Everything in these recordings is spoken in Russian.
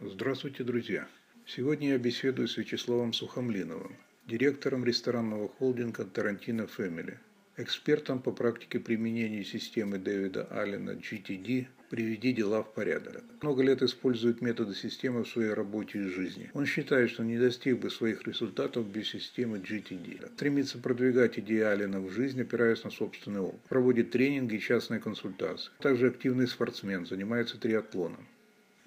Здравствуйте, друзья! Сегодня я беседую с Вячеславом Сухомлиновым, директором ресторанного холдинга «Тарантино Фэмили», экспертом по практике применения системы Дэвида Аллена GTD «Приведи дела в порядок». Много лет использует методы системы в своей работе и жизни. Он считает, что не достиг бы своих результатов без системы GTD. Стремится продвигать идеи Аллена в жизнь, опираясь на собственный опыт. Проводит тренинги и частные консультации. Также активный спортсмен, занимается триатлоном.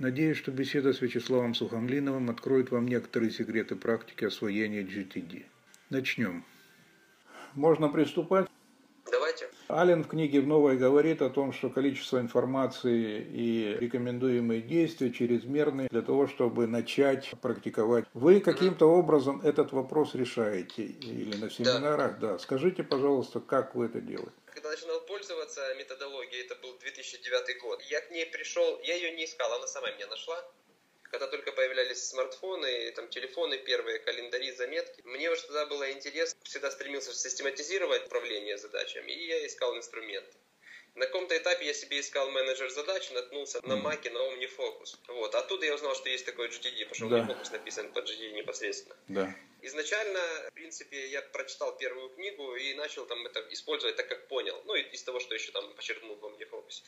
Надеюсь, что беседа с Вячеславом Сухомлиновым откроет вам некоторые секреты практики освоения GTD. Начнем. Можно приступать? Давайте. Аллен в книге в новой говорит о том, что количество информации и рекомендуемые действия чрезмерны для того, чтобы начать практиковать. Вы каким-то образом этот вопрос решаете или на семинарах? Да. да. Скажите, пожалуйста, как вы это делаете? Когда начинал пользоваться методологией, это был 2009 год, я к ней пришел, я ее не искал, она сама меня нашла. Когда только появлялись смартфоны, там телефоны первые, календари, заметки, мне уже тогда было интересно, всегда стремился систематизировать управление задачами, и я искал инструменты. На каком-то этапе я себе искал менеджер задач, наткнулся на Маке на OmniFocus. Вот. Оттуда я узнал, что есть такой GTD, потому что да. OmniFocus написан под GTD непосредственно. Да. Изначально, в принципе, я прочитал первую книгу и начал там это использовать так, как понял. Ну, из того, что еще там подчеркнул в OmniFocus.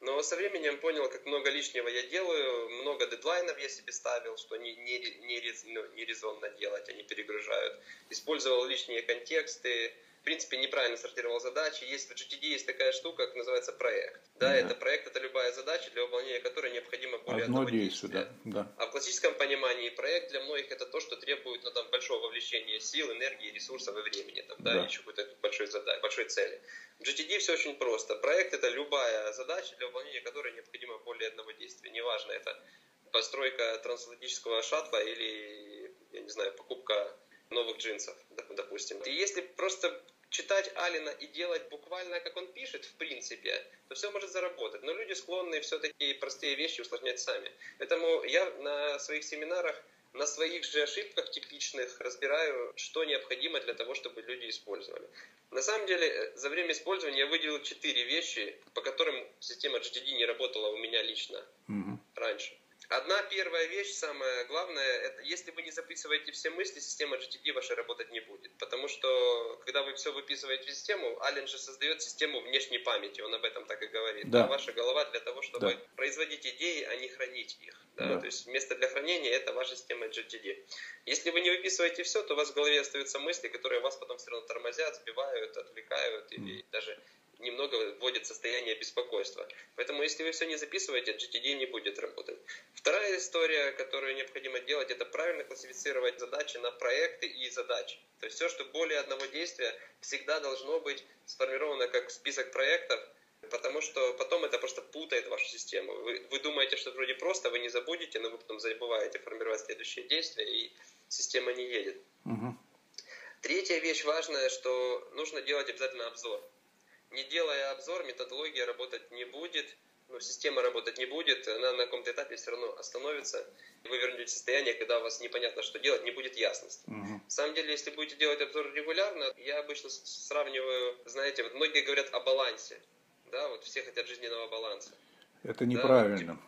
Но со временем понял, как много лишнего я делаю, много дедлайнов я себе ставил, что не, не, не, ну, не резонно делать, они перегружают. Использовал лишние контексты, в принципе, неправильно сортировал задачи. Есть в GTD есть такая штука, как называется проект. Да, да. это проект, это любая задача, для выполнения которой необходимо более Одно одного действия. Да. Да. А в классическом понимании проект для многих это то, что требует ну, там, большого вовлечения сил, энергии, ресурсов и времени, там, да, да. еще какой-то большой, задачи, большой цели. В GTD все очень просто. Проект это любая задача, для выполнения которой необходимо более одного действия. Неважно, это постройка трансатлантического шаттла или, я не знаю, покупка новых джинсов, допустим. И если просто читать Алина и делать буквально, как он пишет, в принципе, то все может заработать. Но люди склонны все-таки простые вещи усложнять сами. Поэтому я на своих семинарах на своих же ошибках типичных разбираю, что необходимо для того, чтобы люди использовали. На самом деле, за время использования я выделил четыре вещи, по которым система GTD не работала у меня лично mm-hmm. раньше. Одна первая вещь, самая главная, это если вы не записываете все мысли, система GTD ваша работать не будет. Потому что, когда вы все выписываете в систему, Аллен же создает систему внешней памяти, он об этом так и говорит. Да. А ваша голова для того, чтобы да. производить идеи, а не хранить их. Да? Да. То есть место для хранения это ваша система GTD. Если вы не выписываете все, то у вас в голове остаются мысли, которые вас потом все равно тормозят, сбивают, отвлекают mm. или даже немного вводит состояние беспокойства. Поэтому, если вы все не записываете, GTD не будет работать. Вторая история, которую необходимо делать, это правильно классифицировать задачи на проекты и задачи. То есть все, что более одного действия, всегда должно быть сформировано как список проектов, потому что потом это просто путает вашу систему. Вы, вы думаете, что вроде просто, вы не забудете, но вы потом забываете формировать следующие действия, и система не едет. Угу. Третья вещь важная, что нужно делать обязательно обзор не делая обзор, методология работать не будет, ну, система работать не будет, она на каком-то этапе все равно остановится. Вы вернете в состояние, когда у вас непонятно, что делать, не будет ясности. Угу. На самом деле, если будете делать обзор регулярно, я обычно сравниваю, знаете, вот многие говорят о балансе, да, вот все хотят жизненного баланса. Это неправильно.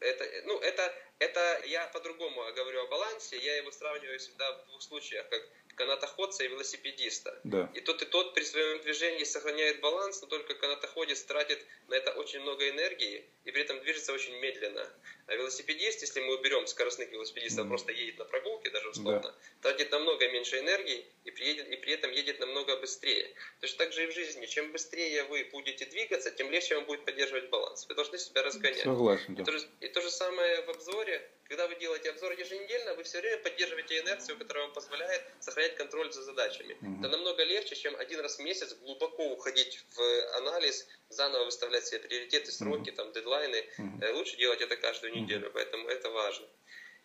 Да, это, ну, это, это я по-другому говорю о балансе, я его сравниваю всегда в двух случаях, как канатоходца и велосипедиста. Да. И тот и тот при своем движении сохраняет баланс, но только канатоходец тратит на это очень много энергии и при этом движется очень медленно. А велосипедист, если мы уберем скоростных велосипедистов, mm. просто едет на прогулке даже условно, да. тратит намного меньше энергии и, приедет, и при этом едет намного быстрее. Точно так же и в жизни. Чем быстрее вы будете двигаться, тем легче вам будет поддерживать баланс. Вы должны себя разгонять. Согласен, да. и, то же, и то же самое в обзоре. Когда вы делаете обзор еженедельно, вы все время поддерживаете инерцию, которая вам позволяет сохранять контроль за задачами. Mm-hmm. Это намного легче, чем один раз в месяц глубоко уходить в анализ, заново выставлять себе приоритеты, сроки, mm-hmm. там, дедлайны. Mm-hmm. Лучше делать это каждую неделю, поэтому это важно.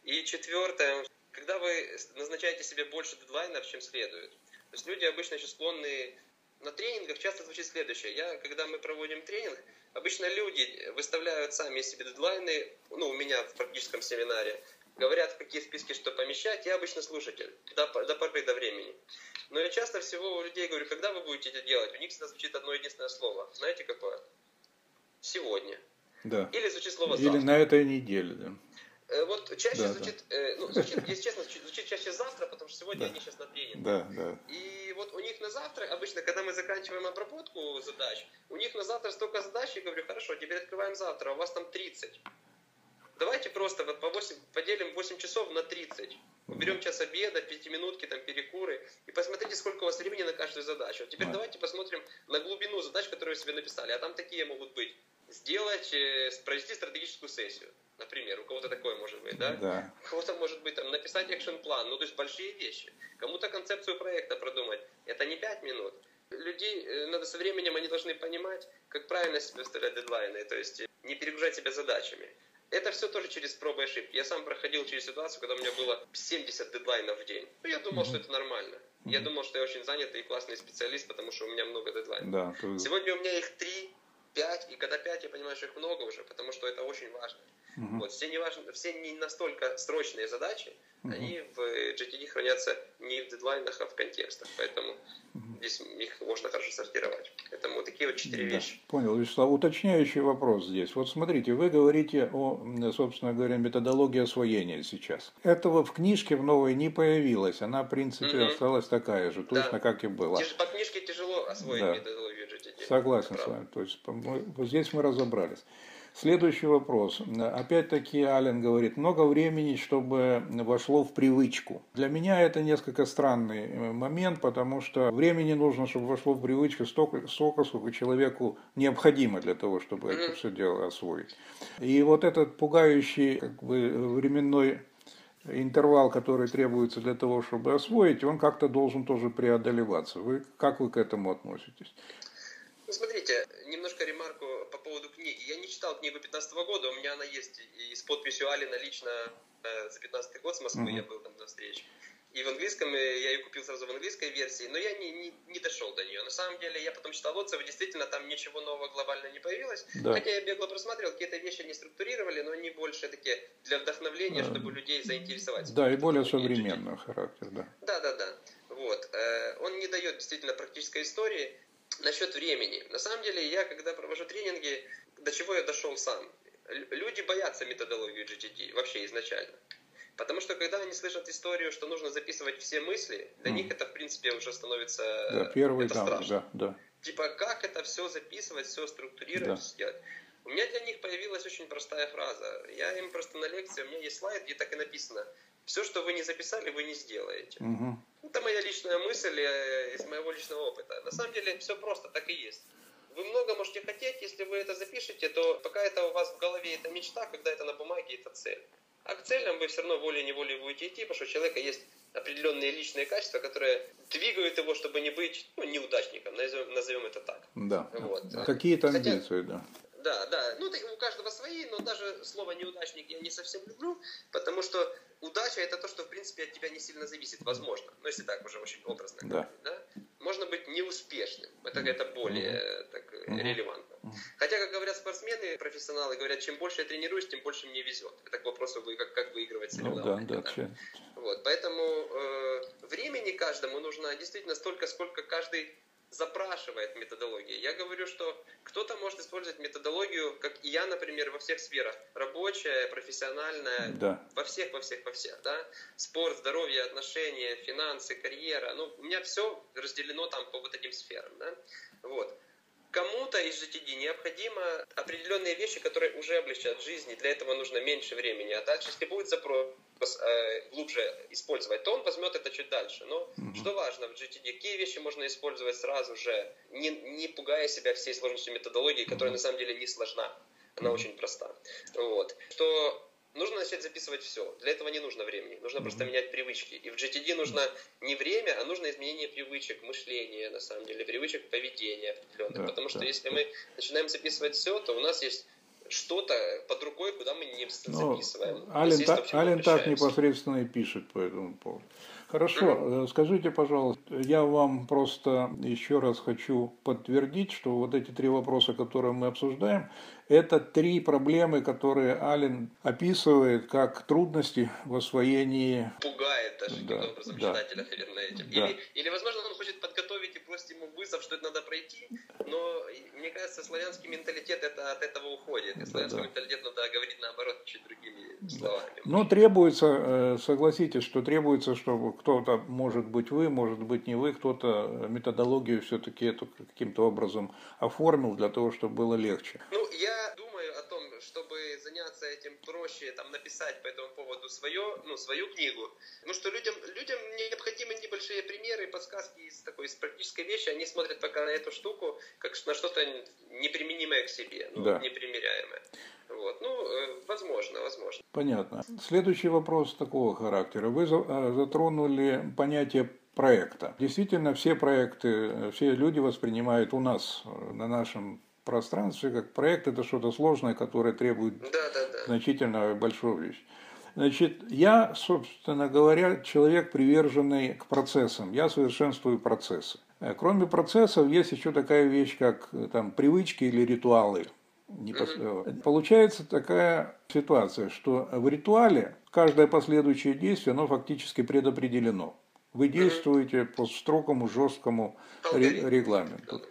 И четвертое, когда вы назначаете себе больше дедлайнов, чем следует. То есть люди обычно еще склонны на тренингах часто звучит следующее. Я, когда мы проводим тренинг, обычно люди выставляют сами себе дедлайны, ну, у меня в практическом семинаре, говорят, в какие списки что помещать, я обычно слушатель, до, до поры до времени. Но я часто всего у людей говорю, когда вы будете это делать, у них всегда звучит одно единственное слово. Знаете какое? Сегодня. Да. Или звучит слово завтра. Или на этой неделе, да. Чаще да, звучит, да. Э, ну, звучит, если честно, звучит чаще завтра, потому что сегодня да. они сейчас на тренинге. Да, да. И вот у них на завтра, обычно, когда мы заканчиваем обработку задач, у них на завтра столько задач, я говорю, хорошо, теперь открываем завтра, у вас там 30. Давайте просто вот по 8, поделим 8 часов на 30. Уберем час обеда, пятиминутки, там, перекуры. И посмотрите, сколько у вас времени на каждую задачу. Теперь да. давайте посмотрим на глубину задач, которые вы себе написали. А там такие могут быть. Сделать, э, провести стратегическую сессию. Например, у кого-то такое может быть, да? Да. У кого-то может быть там написать экшен-план, ну то есть большие вещи. Кому-то концепцию проекта продумать. Это не 5 минут. Людей, э, надо со временем, они должны понимать, как правильно себе ставлять дедлайны, то есть не перегружать себя задачами. Это все тоже через пробы и ошибки. Я сам проходил через ситуацию, когда у меня было 70 дедлайнов в день. Ну, я думал, что это нормально. Я думал, что я очень занятый и классный специалист, потому что у меня много дедлайнов. Да. Сегодня у меня их 3, 5, и когда 5, я понимаю, что их много уже, потому что это очень важно. Mm-hmm. Вот, все, не важно, все не настолько срочные задачи, угу. они в GTD хранятся не в дедлайнах, а в контекстах. Поэтому угу. здесь их можно хорошо сортировать. Поэтому вот такие вот четыре да, вещи. Понял, Вячеслав. Уточняющий вопрос здесь. Вот смотрите, вы говорите о, собственно говоря, методологии освоения сейчас. Этого в книжке в новой не появилось. Она, в принципе, угу. осталась такая же, точно да. как и была. По книжке тяжело освоить да. методологию. Согласен с вами. То есть вот здесь мы разобрались. Следующий вопрос. Опять-таки Ален говорит, много времени, чтобы вошло в привычку. Для меня это несколько странный э, момент, потому что времени нужно, чтобы вошло в привычку столько, столько сколько человеку необходимо для того, чтобы это все дело освоить. И вот этот пугающий как бы, временной интервал, который требуется для того, чтобы освоить, он как-то должен тоже преодолеваться. Вы, как вы к этому относитесь? Ну, смотрите, немножко ремарку по поводу книги. Я не читал книгу 15 года, у меня она есть и с подписью Алина лично э, за 15 год с Москвы, mm-hmm. я был там на встрече. И в английском, я ее купил сразу в английской версии, но я не, не, не дошел до нее. На самом деле, я потом читал отзывы, действительно, там ничего нового глобально не появилось. Да. Хотя я бегло просматривал, какие-то вещи не структурировали, но они больше такие для вдохновления, да. чтобы людей заинтересовать. Да, и более современного характера, да. Да, да, да. Вот. Э, он не дает действительно практической истории. Насчет времени. На самом деле, я когда провожу тренинги, до чего я дошел сам? Люди боятся методологию GTD вообще изначально. Потому что когда они слышат историю, что нужно записывать все мысли, для mm. них это, в принципе, уже становится да, первый это страшно. Да, да. Типа, как это все записывать, все структурировать, да. сделать? У меня для них появилась очень простая фраза. Я им просто на лекции, у меня есть слайд, где так и написано. Все, что вы не записали, вы не сделаете. Угу. Это моя личная мысль э, из моего личного опыта. На самом деле все просто, так и есть. Вы много можете хотеть, если вы это запишете, то пока это у вас в голове это мечта, когда это на бумаге, это цель. А к целям вы все равно волей-неволей будете идти, потому что у человека есть определенные личные качества, которые двигают его, чтобы не быть ну, неудачником, назовем, назовем это так. Да. Вот. Какие-то амбиции, да. Да, да. Ну, у каждого свои, но даже слово неудачник я не совсем люблю, потому что удача это то, что в принципе от тебя не сильно зависит, возможно. Ну, если так уже очень образно да. говорить, да? Можно быть неуспешным. Это, это более mm-hmm. так, mm-hmm. релевантно. Mm-hmm. Хотя, как говорят спортсмены, профессионалы говорят, чем больше я тренируюсь, тем больше мне везет. Это к вопросу, как, как выигрывать соревнования. Ну, да, да, да. Вот, поэтому э, времени каждому нужно действительно столько, сколько каждый запрашивает методологии. Я говорю, что кто-то может использовать методологию, как и я, например, во всех сферах. Рабочая, профессиональная, да. во всех, во всех, во всех. Да? Спорт, здоровье, отношения, финансы, карьера. Ну, у меня все разделено там по вот этим сферам. Да? Вот. Кому-то из GTD необходимо определенные вещи, которые уже облегчат жизнь, и для этого нужно меньше времени. А дальше, если будет запрос э, глубже использовать, то он возьмет это чуть дальше. Но угу. что важно в GTD, какие вещи можно использовать сразу же, не, не пугая себя всей сложностью методологии, которая угу. на самом деле не сложна. Она угу. очень проста. Вот. Что нужно начать записывать все. Для этого не нужно времени. Нужно mm-hmm. просто менять привычки. И в GTD нужно не время, а нужно изменение привычек, мышления, на самом деле, привычек поведения определенных. Да, Потому что да, если да. мы начинаем записывать все, то у нас есть что-то под рукой, куда мы не ну, записываем. Ален, так, Ален так непосредственно и пишет по этому поводу. Хорошо, скажите, пожалуйста, я вам просто еще раз хочу подтвердить, что вот эти три вопроса, которые мы обсуждаем, это три проблемы, которые Ален описывает как трудности в освоении. Пугает даже да, каким-то образом да, читателя, наверное, этим. Да. Или, или, возможно, он хочет подготовить и бросить ему вызов, что это надо пройти, но мне кажется, славянский менталитет это от этого уходит. И славянский да, да. менталитет надо говорить Но требуется, э, согласитесь, что требуется, чтобы кто-то, может быть вы, может быть не вы, кто-то методологию все-таки эту каким-то образом оформил для того, чтобы было легче. Ну, я думаю чтобы заняться этим проще, там, написать по этому поводу свое, ну, свою книгу. Потому что людям, людям необходимы небольшие примеры, подсказки из такой из практической вещи. Они смотрят пока на эту штуку, как на что-то неприменимое к себе, ну, да. непримеряемое. Вот. Ну, э, возможно, возможно. Понятно. Следующий вопрос такого характера. Вы э, затронули понятие проекта. Действительно, все проекты, все люди воспринимают у нас, э, на нашем пространстве, как проект это что-то сложное, которое требует да, да, да. значительно большого вещи. Значит, я, собственно говоря, человек, приверженный к процессам. Я совершенствую процессы. Э, кроме процессов, есть еще такая вещь, как э, там, привычки или ритуалы. Mm-hmm. Получается такая ситуация, что в ритуале каждое последующее действие, оно фактически предопределено. Вы действуете по строгому, жесткому регламенту.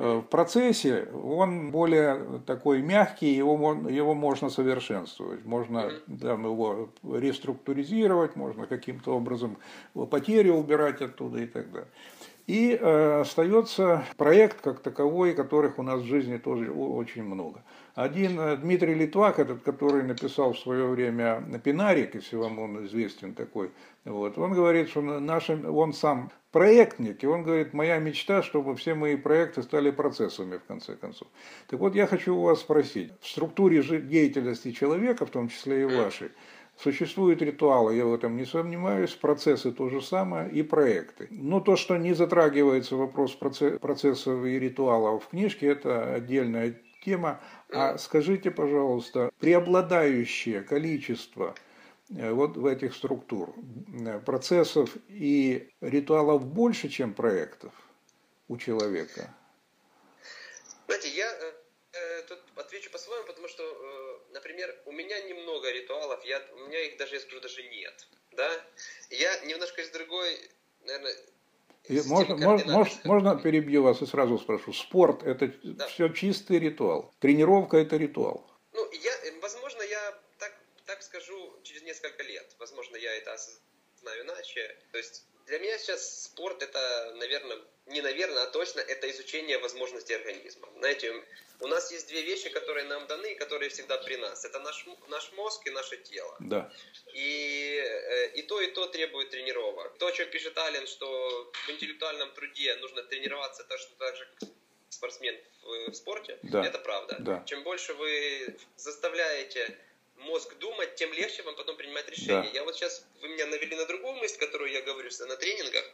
Э, в процессе он более такой мягкий, его, его можно совершенствовать, можно там, его реструктуризировать, можно каким-то образом потери убирать оттуда и так далее. И э, остается проект как таковой, которых у нас в жизни тоже очень много. Один э, Дмитрий Литвак, этот, который написал в свое время Пинарик, если вам он известен такой, вот, он говорит, что нашим, он сам проектник, и он говорит, моя мечта, чтобы все мои проекты стали процессами, в конце концов. Так вот, я хочу у вас спросить, в структуре деятельности человека, в том числе и вашей, Существуют ритуалы, я в этом не сомневаюсь, процессы то же самое и проекты. Но то, что не затрагивается вопрос процессов и ритуалов в книжке, это отдельная тема. А скажите, пожалуйста, преобладающее количество э, вот в этих структур э, процессов и ритуалов больше, чем проектов у человека? Знаете, я э, тут отвечу по-своему, потому что, э, например, у меня немного ритуалов, я, у меня их даже, я скажу, даже нет. Да? Я немножко из другой, наверное, и можно, можно, можно перебью вас и сразу спрошу. Спорт это да. все чистый ритуал. Тренировка это ритуал. Ну, я, возможно, я так, так скажу через несколько лет. Возможно, я это осознаю иначе. То есть для меня сейчас спорт это, наверное, не наверное, а точно это изучение возможностей организма. Знаете, у нас есть две вещи, которые нам даны, которые всегда при нас. Это наш, наш мозг и наше тело. Да. И, э, и то, и то требует тренировок. То, о чем пишет Ален, что в интеллектуальном труде нужно тренироваться так, что так же спортсмен в, в спорте, да. это правда. Да. Чем больше вы заставляете мозг думать, тем легче вам потом принимать решения. Да. Я вот сейчас, вы меня навели на другую мысль, которую я говорю на тренингах.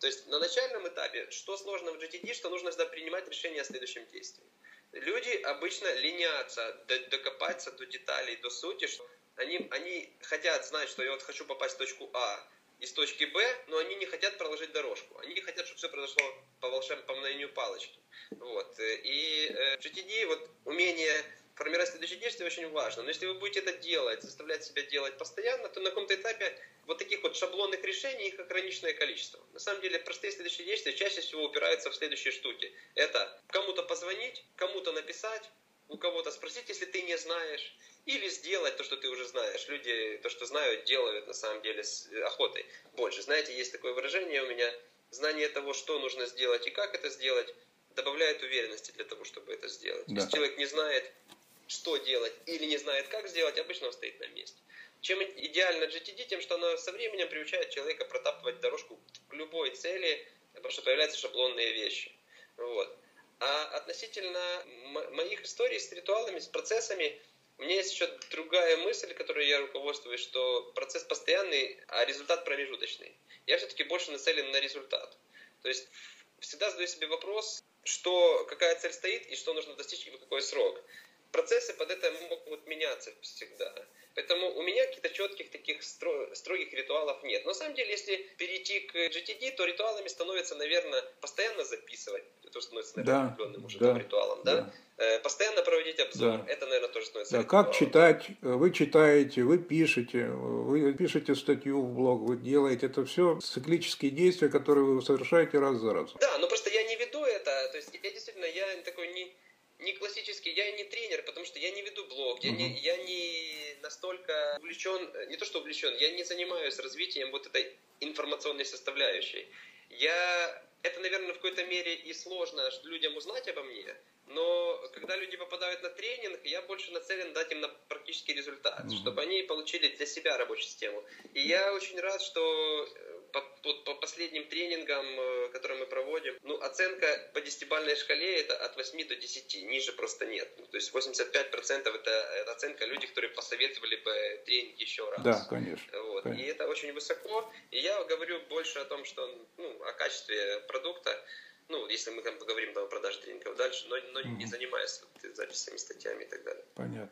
То есть на начальном этапе, что сложно в GTD, что нужно всегда принимать решение о следующем действии. Люди обычно ленятся докопаться до деталей, до сути, что они, они хотят знать, что я вот хочу попасть в точку А из точки Б, но они не хотят проложить дорожку. Они хотят, чтобы все произошло по волшебному по мгновению палочки. Вот. И э, GTD, вот умение формировать следующие действия очень важно. Но если вы будете это делать, заставлять себя делать постоянно, то на каком-то этапе вот таких вот шаблонных решений их ограниченное количество. На самом деле простые следующие действия чаще всего упираются в следующие штуки. Это кому-то позвонить, кому-то написать, у кого-то спросить, если ты не знаешь, или сделать то, что ты уже знаешь. Люди то, что знают, делают на самом деле с охотой больше. Знаете, есть такое выражение у меня, знание того, что нужно сделать и как это сделать, добавляет уверенности для того, чтобы это сделать. Да. Если человек не знает, что делать или не знает, как сделать, обычно он стоит на месте. Чем идеально GTD, тем, что она со временем приучает человека протапывать дорожку к любой цели, потому что появляются шаблонные вещи. Вот. А относительно моих историй с ритуалами, с процессами, у меня есть еще другая мысль, которой я руководствуюсь, что процесс постоянный, а результат промежуточный. Я все-таки больше нацелен на результат. То есть всегда задаю себе вопрос, что, какая цель стоит и что нужно достичь и в какой срок процессы под это могут меняться всегда. Поэтому у меня каких-то четких таких строгих ритуалов нет. Но на самом деле, если перейти к GTD, то ритуалами становится, наверное, постоянно записывать. Это становится, наверное, да, определенным уже да, ритуалом. Да? да? Э, постоянно проводить обзор. Да. Это, наверное, тоже становится да, ритуалом. Как читать? Вы читаете, вы пишете, вы пишете статью в блог, вы делаете. Это все циклические действия, которые вы совершаете раз за разом. Да, но просто я не веду это. То есть я действительно, я такой не не классический, я не тренер, потому что я не веду блог, я, не, я не настолько увлечен, не то что увлечен, я не занимаюсь развитием вот этой информационной составляющей. Я, это, наверное, в какой-то мере и сложно людям узнать обо мне, но когда люди попадают на тренинг, я больше нацелен дать им на практический результат, mm-hmm. чтобы они получили для себя рабочую систему. И я очень рад, что э, по, по, по последним тренингам, э, которые мы проводим, ну, оценка по десятибальной шкале это от 8 до 10, ниже просто нет. Ну, то есть 85% это, это оценка людей, которые посоветовали бы тренинг еще раз. Да, конечно, вот. конечно. И это очень высоко. И я говорю больше о том, что, ну, о качестве продукта, ну, если мы там поговорим там, о продаже тренингов дальше, но, но mm-hmm. не занимаясь вот, записями, статьями и так далее. Понятно.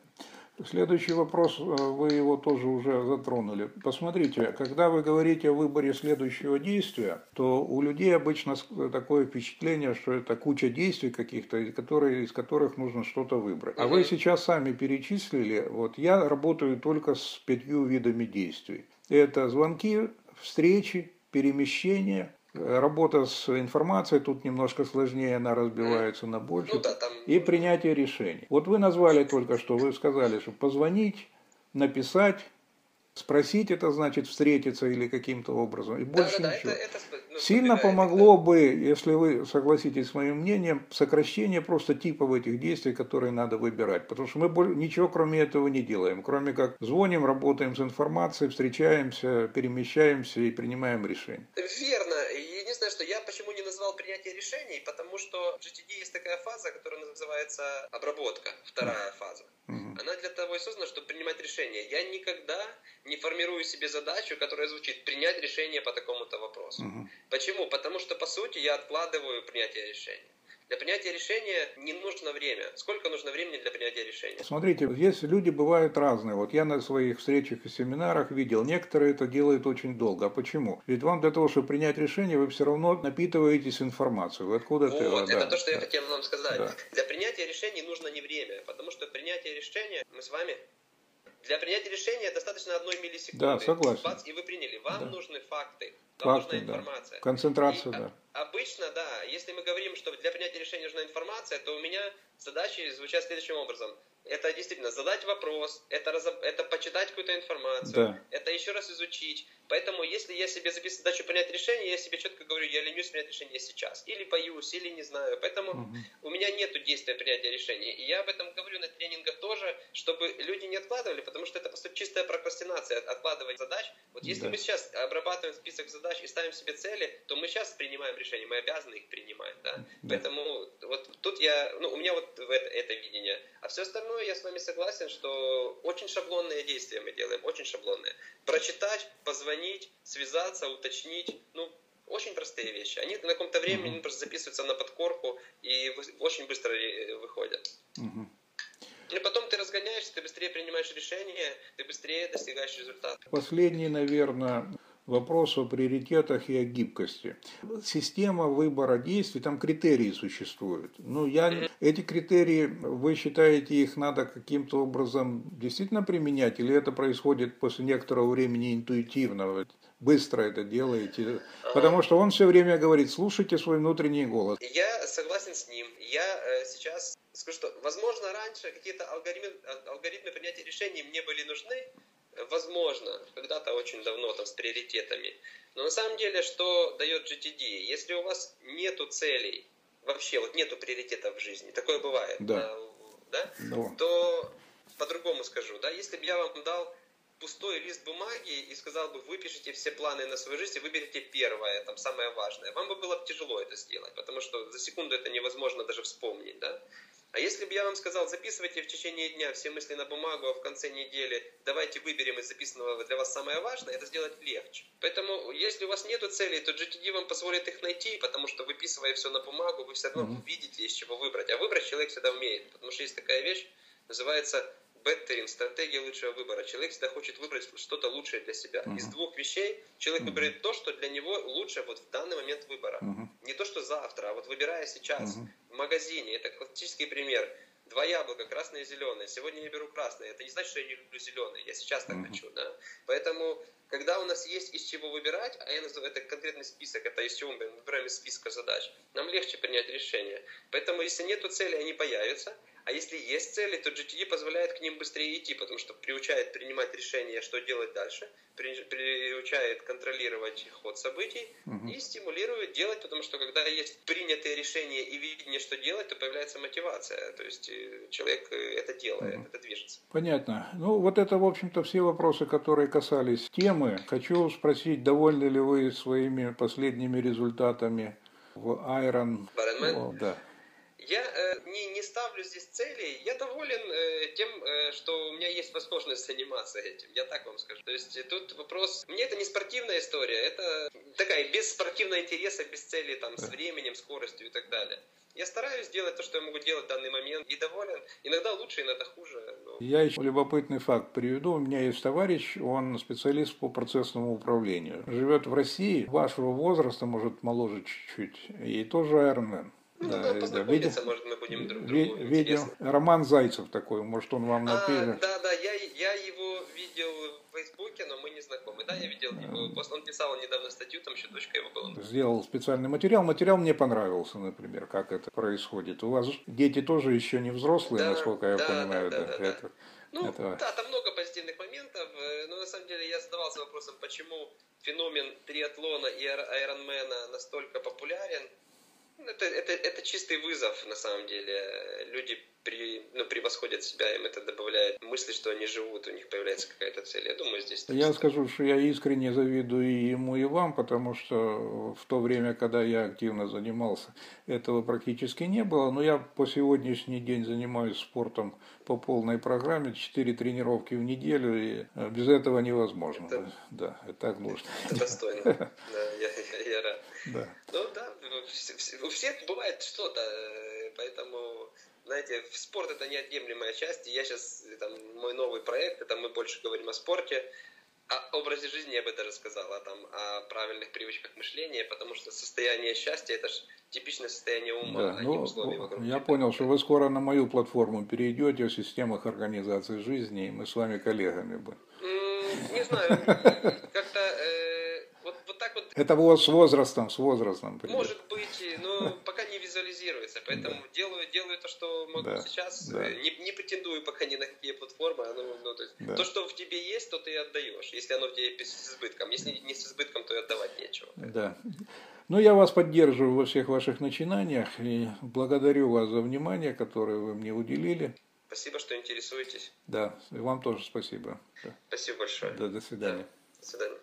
Следующий вопрос, э, вы его тоже уже затронули. Посмотрите, когда вы говорите о выборе следующего действия, то у людей обычно такое впечатление, что это куча действий каких-то, которые, из которых нужно что-то выбрать. А вы сейчас сами перечислили, вот я работаю только с пятью видами действий. Это звонки, встречи, перемещение, Работа с информацией тут немножко сложнее, она разбивается на больше. Ну, да, там... И принятие решений. Вот вы назвали только что, вы сказали, что позвонить, написать, спросить это значит встретиться или каким-то образом. И больше да, да, ничего. Это, это, ну, Сильно помогло бы, если вы согласитесь с моим мнением, сокращение просто типов этих действий, которые надо выбирать. Потому что мы ничего кроме этого не делаем. Кроме как звоним, работаем с информацией, встречаемся, перемещаемся и принимаем решения. Верно единственное, что я почему не назвал принятие решений, потому что в GTD есть такая фаза, которая называется обработка, вторая фаза. Угу. Она для того и создана, чтобы принимать решения. Я никогда не формирую себе задачу, которая звучит принять решение по такому-то вопросу. Угу. Почему? Потому что, по сути, я откладываю принятие решения. Для принятия решения не нужно время. Сколько нужно времени для принятия решения? Смотрите, здесь люди бывают разные. Вот я на своих встречах и семинарах видел, некоторые это делают очень долго. А почему? Ведь вам для того, чтобы принять решение, вы все равно напитываетесь информацией. Вы откуда вот, это? это да, то, что да. я хотел вам сказать. Да. Для принятия решений нужно не время, потому что принятие решения мы с вами для принятия решения достаточно одной миллисекунды. Да, согласен. Бац, и вы приняли. Вам да. нужны факты, вам факты, нужна информация. Да. Концентрация, и, да. Обычно, да, если мы говорим, что для принятия решения нужна информация, то у меня задачи звучат следующим образом это действительно задать вопрос, это, разоб... это почитать какую-то информацию, да. это еще раз изучить. Поэтому, если я себе записываю задачу принять решение, я себе четко говорю, я ленюсь принять решение сейчас. Или боюсь, или не знаю. Поэтому угу. у меня нет действия принятия решения. И я об этом говорю на тренингах тоже, чтобы люди не откладывали, потому что это, по сути, чистая прокрастинация, откладывать задач. Вот если да. мы сейчас обрабатываем список задач и ставим себе цели, то мы сейчас принимаем решения, мы обязаны их принимать. Да? Да. Поэтому вот тут я, ну, у меня вот это, это видение. А все остальное остальное я с вами согласен, что очень шаблонные действия мы делаем, очень шаблонные. Прочитать, позвонить, связаться, уточнить, ну, очень простые вещи. Они на каком-то времени просто записываются на подкорку и очень быстро выходят. И потом ты разгоняешься, ты быстрее принимаешь решения, ты быстрее достигаешь результата. Последний, наверное, вопрос о приоритетах и о гибкости. Система выбора действий, там критерии существуют. Ну, я, эти критерии, вы считаете, их надо каким-то образом действительно применять, или это происходит после некоторого времени интуитивно? Быстро это делаете? Потому что он все время говорит, слушайте свой внутренний голос. Я согласен с ним. Я э, сейчас скажу, что, возможно, раньше какие-то алгоритмы, алгоритмы принятия решений мне были нужны, Возможно, когда-то очень давно там с приоритетами. Но на самом деле, что дает GTD? Если у вас нету целей, вообще вот нету приоритетов в жизни, такое бывает, да. Да, да? то по-другому скажу, да, если бы я вам дал пустой лист бумаги и сказал бы, выпишите все планы на свою жизнь и выберите первое, там самое важное, вам бы было тяжело это сделать, потому что за секунду это невозможно даже вспомнить, да. А если бы я вам сказал, записывайте в течение дня все мысли на бумагу, а в конце недели давайте выберем из записанного для вас самое важное, это сделать легче. Поэтому, если у вас нет целей, то GTD вам позволит их найти, потому что выписывая все на бумагу, вы все равно mm-hmm. видите, из чего выбрать. А выбрать человек всегда умеет, потому что есть такая вещь, называется беттеринг, стратегия лучшего выбора. Человек всегда хочет выбрать что-то лучшее для себя. Uh-huh. Из двух вещей человек uh-huh. выбирает то, что для него лучше вот в данный момент выбора. Uh-huh. Не то, что завтра, а вот выбирая сейчас uh-huh. в магазине. Это классический пример. Два яблока, красное и зеленое. Сегодня я беру красное. Это не значит, что я не люблю зеленое. Я сейчас так uh-huh. хочу. Да? Поэтому, когда у нас есть из чего выбирать, а я называю это конкретный список, это из чего мы выбираем из списка задач, нам легче принять решение. Поэтому, если нету цели, они появятся. А если есть цели, то GTD позволяет к ним быстрее идти, потому что приучает принимать решения, что делать дальше, приучает контролировать ход событий угу. и стимулирует делать, потому что когда есть принятые решения и видение, что делать, то появляется мотивация. То есть э, человек э, это делает, угу. это движется. Понятно. Ну, вот это, в общем-то, все вопросы, которые касались темы. Хочу спросить, довольны ли вы своими последними результатами в Iron? О, да. Я э, не, не ставлю здесь целей. Я доволен э, тем, э, что у меня есть возможность заниматься этим. Я так вам скажу. То есть э, тут вопрос... Мне это не спортивная история. Это такая без спортивного интереса, без цели, там, с временем, скоростью и так далее. Я стараюсь делать то, что я могу делать в данный момент, и доволен. Иногда лучше, иногда хуже. Но... Я еще любопытный факт приведу. У меня есть товарищ, он специалист по процессному управлению. Живет в России, вашего возраста, может, моложе чуть-чуть, и тоже Ironman. Ну, да, да, познакомиться, да, может, мы будем друг другу Видел Роман Зайцев такой, может, он вам напишет. А, да, да, я, я его видел в Фейсбуке, но мы не знакомы. Да, я видел его пост. Он писал недавно статью, там еще дочка его была. Сделал специальный материал. Материал мне понравился, например, как это происходит. У вас дети тоже еще не взрослые, да, насколько я да, понимаю. Да, да, да, это, Ну, это... да, там много позитивных моментов, э, но на самом деле я задавался вопросом, почему феномен триатлона и айронмена настолько популярен, это, это, это чистый вызов, на самом деле. Люди при, ну, превосходят себя, им это добавляет мысли, что они живут, у них появляется какая-то цель. Я думаю, здесь... Я скажу, что я искренне завидую и ему, и вам, потому что в то время, когда я активно занимался, этого практически не было. Но я по сегодняшний день занимаюсь спортом по полной программе, 4 тренировки в неделю, и э, без этого невозможно. Это... Да, это так нужно. Это достойно. Да, я, я рад. Да. Ну да, у всех бывает что-то, э, поэтому, знаете, спорт это неотъемлемая часть, и я сейчас, там, мой новый проект, это мы больше говорим о спорте, о образе жизни я бы даже сказал, а там, о правильных привычках мышления, потому что состояние счастья это же типичное состояние ума, да, а ну, условия вокруг. Я понял, что вы скоро на мою платформу перейдете в системах организации жизни, и мы с вами коллегами будем. Не знаю, как-то так вот... Это вот с возрастом, с возрастом. Придет. Может быть, но пока не визуализируется. Поэтому да. делаю, делаю то, что могу да. сейчас. Да. Не, не претендую пока ни на какие платформы. Ну, ну, то, есть, да. то, что в тебе есть, то ты и отдаешь. Если оно в тебе с избытком. Если не с избытком, то и отдавать нечего. Да. Ну, я вас поддерживаю во всех ваших начинаниях и благодарю вас за внимание, которое вы мне уделили. Спасибо, что интересуетесь. Да, и вам тоже спасибо. Спасибо большое. Да, до свидания. Да, до свидания.